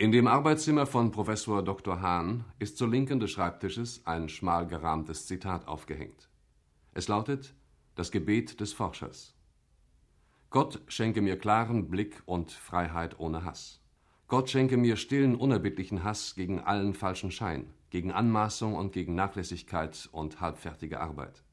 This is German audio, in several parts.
In dem Arbeitszimmer von Professor Dr. Hahn ist zur Linken des Schreibtisches ein schmal gerahmtes Zitat aufgehängt. Es lautet Das Gebet des Forschers. Gott schenke mir klaren Blick und Freiheit ohne Hass. Gott schenke mir stillen, unerbittlichen Hass gegen allen falschen Schein, gegen Anmaßung und gegen Nachlässigkeit und halbfertige Arbeit.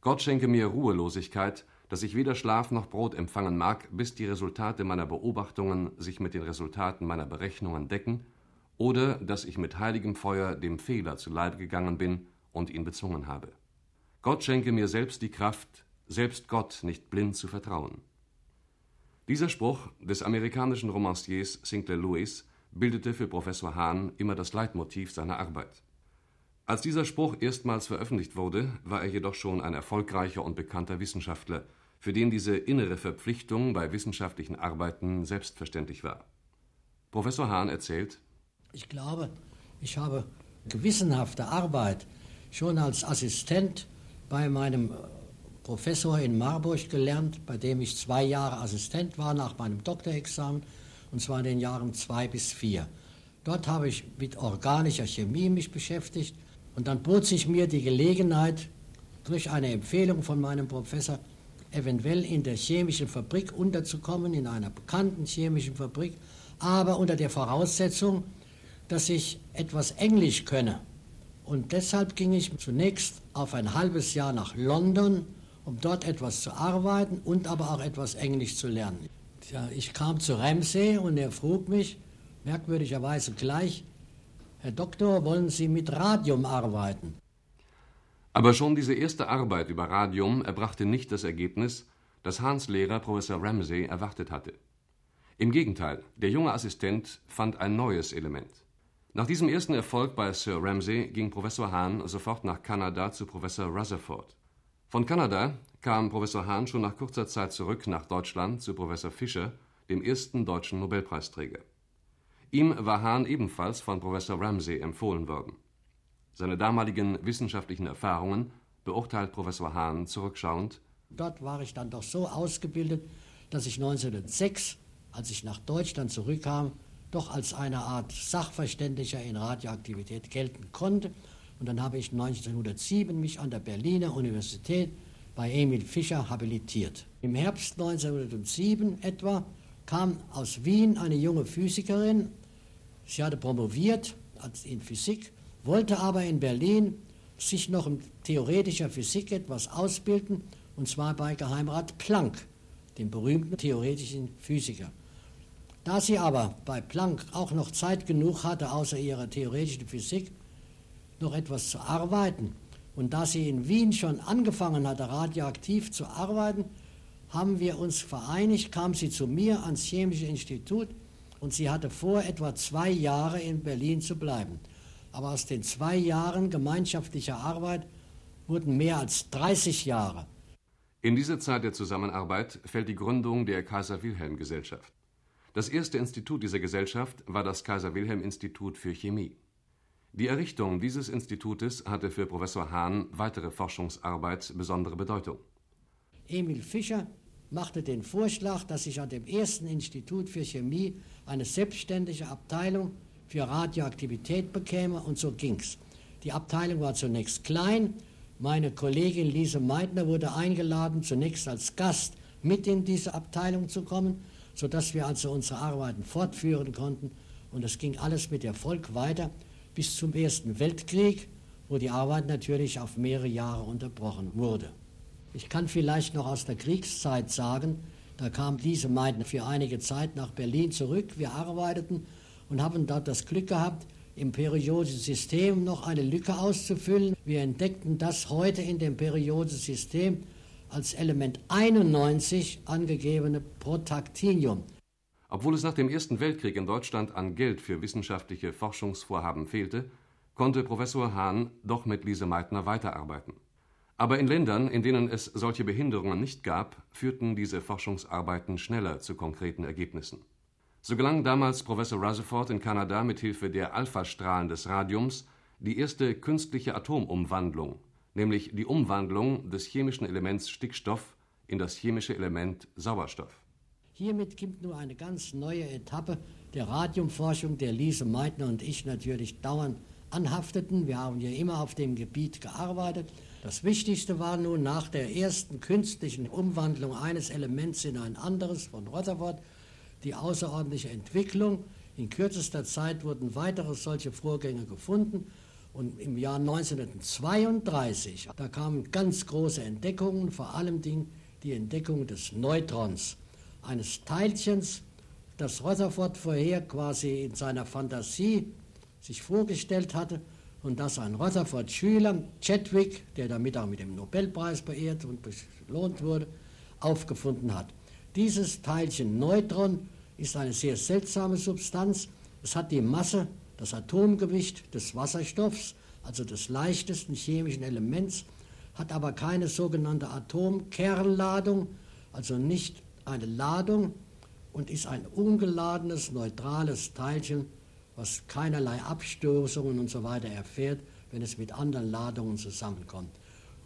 Gott schenke mir Ruhelosigkeit, dass ich weder Schlaf noch Brot empfangen mag, bis die Resultate meiner Beobachtungen sich mit den Resultaten meiner Berechnungen decken, oder dass ich mit heiligem Feuer dem Fehler zu Leibe gegangen bin und ihn bezwungen habe. Gott schenke mir selbst die Kraft, selbst Gott nicht blind zu vertrauen. Dieser Spruch des amerikanischen Romanciers Sinclair Lewis bildete für Professor Hahn immer das Leitmotiv seiner Arbeit. Als dieser Spruch erstmals veröffentlicht wurde, war er jedoch schon ein erfolgreicher und bekannter Wissenschaftler, für den diese innere Verpflichtung bei wissenschaftlichen Arbeiten selbstverständlich war. Professor Hahn erzählt: Ich glaube, ich habe gewissenhafte Arbeit schon als Assistent bei meinem Professor in Marburg gelernt, bei dem ich zwei Jahre Assistent war nach meinem Doktorexamen, und zwar in den Jahren zwei bis vier. Dort habe ich mit organischer Chemie mich beschäftigt und dann bot sich mir die Gelegenheit, durch eine Empfehlung von meinem Professor eventuell in der chemischen Fabrik unterzukommen, in einer bekannten chemischen Fabrik, aber unter der Voraussetzung, dass ich etwas Englisch könne. Und deshalb ging ich zunächst auf ein halbes Jahr nach London, um dort etwas zu arbeiten und aber auch etwas Englisch zu lernen. Ja, ich kam zu Ramsey und er frug mich merkwürdigerweise gleich, Herr Doktor, wollen Sie mit Radium arbeiten? Aber schon diese erste Arbeit über Radium erbrachte nicht das Ergebnis, das Hahns Lehrer Professor Ramsey erwartet hatte. Im Gegenteil, der junge Assistent fand ein neues Element. Nach diesem ersten Erfolg bei Sir Ramsay ging Professor Hahn sofort nach Kanada zu Professor Rutherford. Von Kanada kam Professor Hahn schon nach kurzer Zeit zurück nach Deutschland zu Professor Fischer, dem ersten deutschen Nobelpreisträger. Ihm war Hahn ebenfalls von Professor Ramsay empfohlen worden. Seine damaligen wissenschaftlichen Erfahrungen beurteilt Professor Hahn zurückschauend. Dort war ich dann doch so ausgebildet, dass ich 1906, als ich nach Deutschland zurückkam, doch als eine Art Sachverständiger in Radioaktivität gelten konnte. Und dann habe ich 1907 mich an der Berliner Universität bei Emil Fischer habilitiert. Im Herbst 1907 etwa kam aus Wien eine junge Physikerin. Sie hatte promoviert in Physik wollte aber in Berlin sich noch in theoretischer Physik etwas ausbilden, und zwar bei Geheimrat Planck, dem berühmten theoretischen Physiker. Da sie aber bei Planck auch noch Zeit genug hatte, außer ihrer theoretischen Physik, noch etwas zu arbeiten, und da sie in Wien schon angefangen hatte, radioaktiv zu arbeiten, haben wir uns vereinigt, kam sie zu mir ans Chemische Institut und sie hatte vor, etwa zwei Jahre in Berlin zu bleiben aber aus den zwei Jahren gemeinschaftlicher Arbeit wurden mehr als 30 Jahre. In diese Zeit der Zusammenarbeit fällt die Gründung der Kaiser-Wilhelm-Gesellschaft. Das erste Institut dieser Gesellschaft war das Kaiser-Wilhelm-Institut für Chemie. Die Errichtung dieses Institutes hatte für Professor Hahn weitere Forschungsarbeit besondere Bedeutung. Emil Fischer machte den Vorschlag, dass ich an dem ersten Institut für Chemie eine selbstständige Abteilung für Radioaktivität bekäme und so ging's. Die Abteilung war zunächst klein. Meine Kollegin Lise Meitner wurde eingeladen, zunächst als Gast mit in diese Abteilung zu kommen, sodass wir also unsere Arbeiten fortführen konnten. Und es ging alles mit Erfolg weiter bis zum Ersten Weltkrieg, wo die Arbeit natürlich auf mehrere Jahre unterbrochen wurde. Ich kann vielleicht noch aus der Kriegszeit sagen, da kam Lise Meitner für einige Zeit nach Berlin zurück. Wir arbeiteten und haben dort das Glück gehabt, im periodischen System noch eine Lücke auszufüllen. Wir entdeckten das heute in dem periodischen System als Element 91 angegebene Protactinium. Obwohl es nach dem Ersten Weltkrieg in Deutschland an Geld für wissenschaftliche Forschungsvorhaben fehlte, konnte Professor Hahn doch mit Lise Meitner weiterarbeiten. Aber in Ländern, in denen es solche Behinderungen nicht gab, führten diese Forschungsarbeiten schneller zu konkreten Ergebnissen. So gelang damals Professor Rutherford in Kanada mit Hilfe der Alphastrahlen des Radiums die erste künstliche Atomumwandlung, nämlich die Umwandlung des chemischen Elements Stickstoff in das chemische Element Sauerstoff. Hiermit gibt nur eine ganz neue Etappe der Radiumforschung, der Lise Meitner und ich natürlich dauernd anhafteten. Wir haben ja immer auf dem Gebiet gearbeitet. Das Wichtigste war nun nach der ersten künstlichen Umwandlung eines Elements in ein anderes von Rutherford die außerordentliche Entwicklung. In kürzester Zeit wurden weitere solche Vorgänge gefunden. Und im Jahr 1932, da kamen ganz große Entdeckungen, vor allem die Entdeckung des Neutrons, eines Teilchens, das Rutherford vorher quasi in seiner Fantasie sich vorgestellt hatte und das ein Rutherford-Schüler, Chadwick, der damit auch mit dem Nobelpreis beehrt und belohnt wurde, aufgefunden hat. Dieses Teilchen Neutron ist eine sehr seltsame Substanz. Es hat die Masse, das Atomgewicht des Wasserstoffs, also des leichtesten chemischen Elements, hat aber keine sogenannte Atomkernladung, also nicht eine Ladung und ist ein ungeladenes, neutrales Teilchen, was keinerlei Abstoßungen und so weiter erfährt, wenn es mit anderen Ladungen zusammenkommt.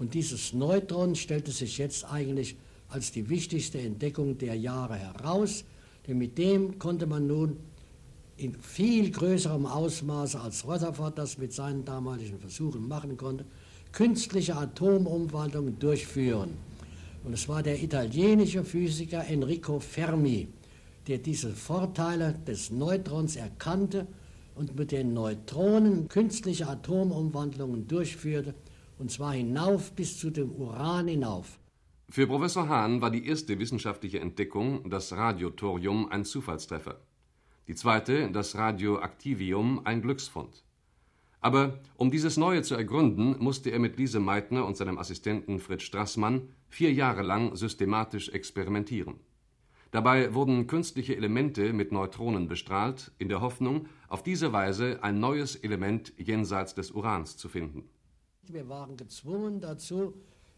Und dieses Neutron stellte sich jetzt eigentlich als die wichtigste Entdeckung der Jahre heraus, denn mit dem konnte man nun in viel größerem Ausmaße als Rutherford das mit seinen damaligen Versuchen machen konnte, künstliche Atomumwandlungen durchführen. Und es war der italienische Physiker Enrico Fermi, der diese Vorteile des Neutrons erkannte und mit den Neutronen künstliche Atomumwandlungen durchführte, und zwar hinauf bis zu dem Uran hinauf. Für Professor Hahn war die erste wissenschaftliche Entdeckung, das Radiothorium, ein Zufallstreffer. Die zweite, das Radioaktivium, ein Glücksfund. Aber um dieses Neue zu ergründen, musste er mit Lise Meitner und seinem Assistenten Fritz Strassmann vier Jahre lang systematisch experimentieren. Dabei wurden künstliche Elemente mit Neutronen bestrahlt, in der Hoffnung, auf diese Weise ein neues Element jenseits des Urans zu finden. Wir waren gezwungen dazu,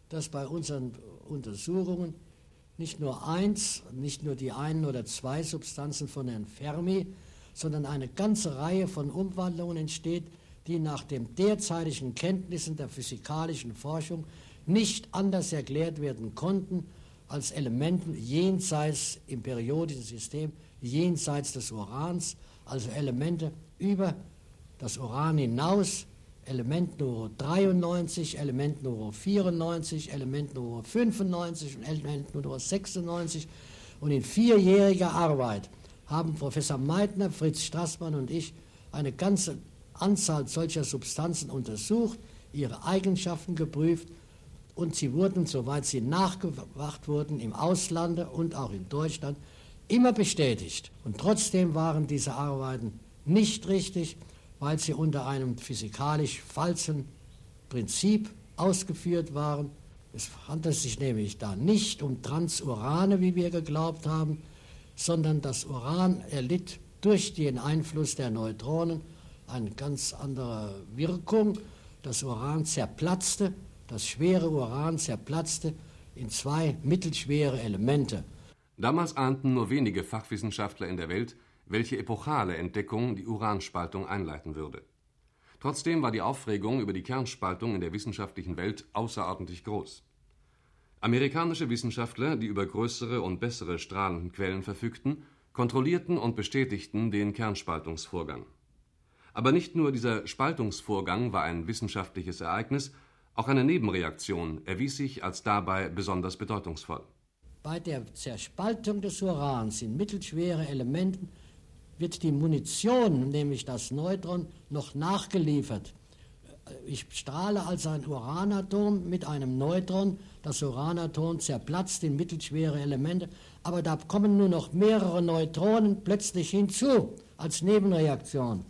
dass bei unseren Untersuchungen nicht nur eins, nicht nur die einen oder zwei Substanzen von Herrn Fermi, sondern eine ganze Reihe von Umwandlungen entsteht, die nach den derzeitigen Kenntnissen der physikalischen Forschung nicht anders erklärt werden konnten als Elementen jenseits im periodischen System, jenseits des Urans, also Elemente über das Uran hinaus, Element Nummer 93, Element Nummer 94, Element Nummer 95 und Element Nummer 96. Und in vierjähriger Arbeit haben Professor Meitner, Fritz Strassmann und ich eine ganze Anzahl solcher Substanzen untersucht, ihre Eigenschaften geprüft und sie wurden, soweit sie nachgewacht wurden, im Auslande und auch in Deutschland, immer bestätigt. Und trotzdem waren diese Arbeiten nicht richtig weil sie unter einem physikalisch falschen Prinzip ausgeführt waren. Es handelt sich nämlich da nicht um Transurane, wie wir geglaubt haben, sondern das Uran erlitt durch den Einfluss der Neutronen eine ganz andere Wirkung. Das Uran zerplatzte, das schwere Uran zerplatzte in zwei mittelschwere Elemente. Damals ahnten nur wenige Fachwissenschaftler in der Welt, welche epochale Entdeckung die Uranspaltung einleiten würde. Trotzdem war die Aufregung über die Kernspaltung in der wissenschaftlichen Welt außerordentlich groß. Amerikanische Wissenschaftler, die über größere und bessere Strahlenquellen verfügten, kontrollierten und bestätigten den Kernspaltungsvorgang. Aber nicht nur dieser Spaltungsvorgang war ein wissenschaftliches Ereignis, auch eine Nebenreaktion erwies sich als dabei besonders bedeutungsvoll. Bei der Zerspaltung des Urans in mittelschwere Elementen wird die Munition, nämlich das Neutron, noch nachgeliefert. Ich strahle also ein Uranatom mit einem Neutron. Das Uranatom zerplatzt in mittelschwere Elemente, aber da kommen nur noch mehrere Neutronen plötzlich hinzu als Nebenreaktion.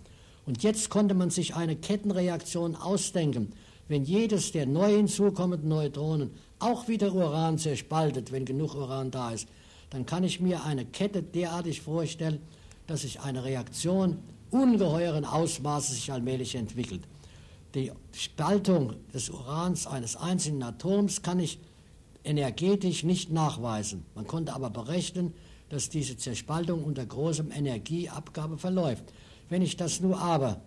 Und jetzt konnte man sich eine Kettenreaktion ausdenken. Wenn jedes der neu hinzukommenden Neutronen auch wieder Uran zerspaltet, wenn genug Uran da ist, dann kann ich mir eine Kette derartig vorstellen, dass sich eine Reaktion ungeheuren Ausmaßes sich allmählich entwickelt. Die Spaltung des Urans eines einzelnen Atoms kann ich energetisch nicht nachweisen. Man konnte aber berechnen, dass diese Zerspaltung unter großem Energieabgabe verläuft. Wenn ich das nur aber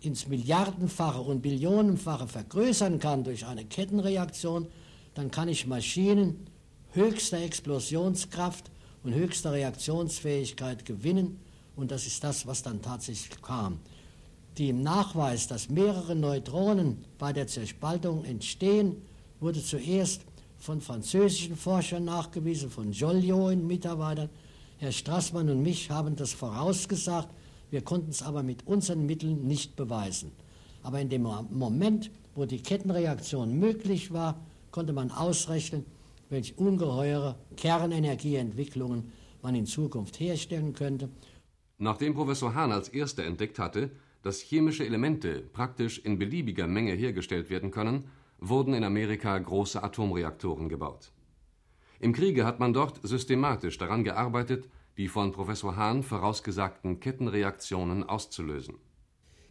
ins Milliardenfache und Billionenfache vergrößern kann durch eine Kettenreaktion, dann kann ich Maschinen höchster Explosionskraft und höchster Reaktionsfähigkeit gewinnen Und das ist das, was dann tatsächlich kam. Dem Nachweis, dass mehrere Neutronen bei der Zerspaltung entstehen, wurde zuerst von französischen Forschern nachgewiesen, von Joliot und Mitarbeitern. Herr Strassmann und mich haben das vorausgesagt, wir konnten es aber mit unseren Mitteln nicht beweisen. Aber in dem Moment, wo die Kettenreaktion möglich war, konnte man ausrechnen, welche ungeheure Kernenergieentwicklungen man in Zukunft herstellen könnte. Nachdem Professor Hahn als erster entdeckt hatte, dass chemische Elemente praktisch in beliebiger Menge hergestellt werden können, wurden in Amerika große Atomreaktoren gebaut. Im Kriege hat man dort systematisch daran gearbeitet, die von Professor Hahn vorausgesagten Kettenreaktionen auszulösen.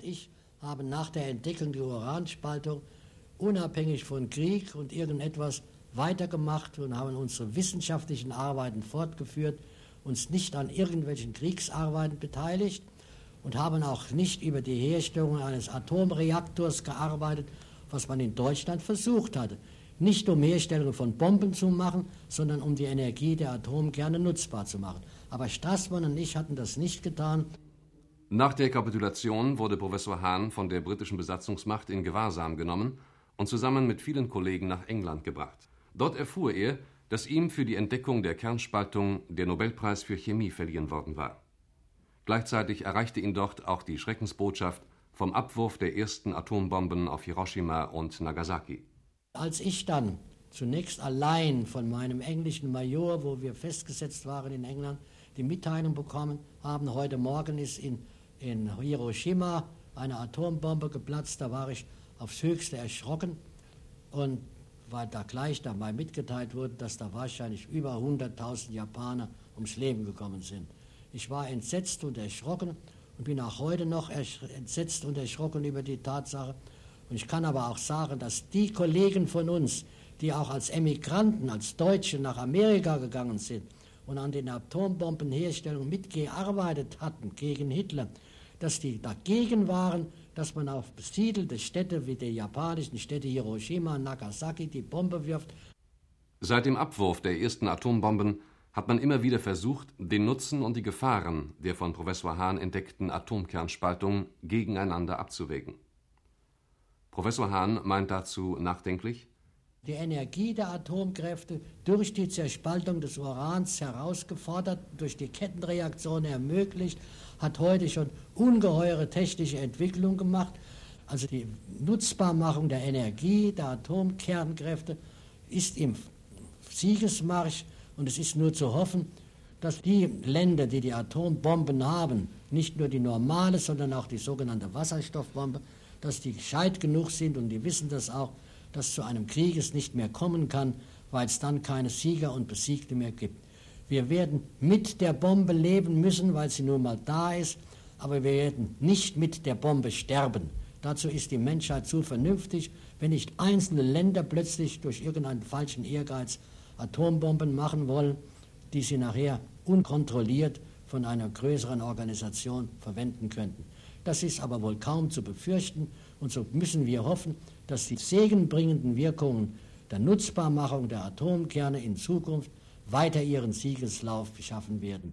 Ich habe nach der Entdeckung der Uranspaltung unabhängig von Krieg und irgendetwas weitergemacht und haben unsere wissenschaftlichen Arbeiten fortgeführt, uns nicht an irgendwelchen Kriegsarbeiten beteiligt und haben auch nicht über die Herstellung eines Atomreaktors gearbeitet, was man in Deutschland versucht hatte. Nicht um Herstellung von Bomben zu machen, sondern um die Energie der Atomkerne nutzbar zu machen. Aber Strassmann und ich hatten das nicht getan. Nach der Kapitulation wurde Professor Hahn von der britischen Besatzungsmacht in Gewahrsam genommen und zusammen mit vielen Kollegen nach England gebracht. Dort erfuhr er, dass ihm für die Entdeckung der Kernspaltung der Nobelpreis für Chemie verliehen worden war. Gleichzeitig erreichte ihn dort auch die Schreckensbotschaft vom Abwurf der ersten Atombomben auf Hiroshima und Nagasaki. Als ich dann zunächst allein von meinem englischen Major, wo wir festgesetzt waren in England, die Mitteilung bekommen haben, heute Morgen ist in, in Hiroshima eine Atombombe geplatzt, da war ich aufs höchste erschrocken und weil da gleich dabei mitgeteilt wurde, dass da wahrscheinlich über 100.000 Japaner ums Leben gekommen sind. Ich war entsetzt und erschrocken und bin auch heute noch entsetzt und erschrocken über die Tatsache. Und ich kann aber auch sagen, dass die Kollegen von uns, die auch als Emigranten, als Deutsche nach Amerika gegangen sind und an den Atombombenherstellungen mitgearbeitet hatten gegen Hitler, dass die dagegen waren, dass man auf besiedelte Städte wie die japanischen Städte Hiroshima und Nagasaki die Bombe wirft. Seit dem Abwurf der ersten Atombomben hat man immer wieder versucht, den Nutzen und die Gefahren der von Professor Hahn entdeckten Atomkernspaltung gegeneinander abzuwägen. Professor Hahn meint dazu nachdenklich, die Energie der Atomkräfte durch die Zerspaltung des Urans herausgefordert, durch die Kettenreaktion ermöglicht, hat heute schon ungeheure technische Entwicklung gemacht. Also die Nutzbarmachung der Energie der Atomkernkräfte ist im Siegesmarsch und es ist nur zu hoffen, dass die Länder, die die Atombomben haben, nicht nur die normale, sondern auch die sogenannte Wasserstoffbombe, dass die gescheit genug sind und die wissen das auch, dass zu einem Krieg es nicht mehr kommen kann, weil es dann keine Sieger und Besiegte mehr gibt. Wir werden mit der Bombe leben müssen, weil sie nun mal da ist, aber wir werden nicht mit der Bombe sterben. Dazu ist die Menschheit zu vernünftig, wenn nicht einzelne Länder plötzlich durch irgendeinen falschen Ehrgeiz Atombomben machen wollen, die sie nachher unkontrolliert von einer größeren Organisation verwenden könnten. Das ist aber wohl kaum zu befürchten und so müssen wir hoffen, dass die segenbringenden Wirkungen der Nutzbarmachung der Atomkerne in Zukunft weiter ihren Siegeslauf schaffen werden.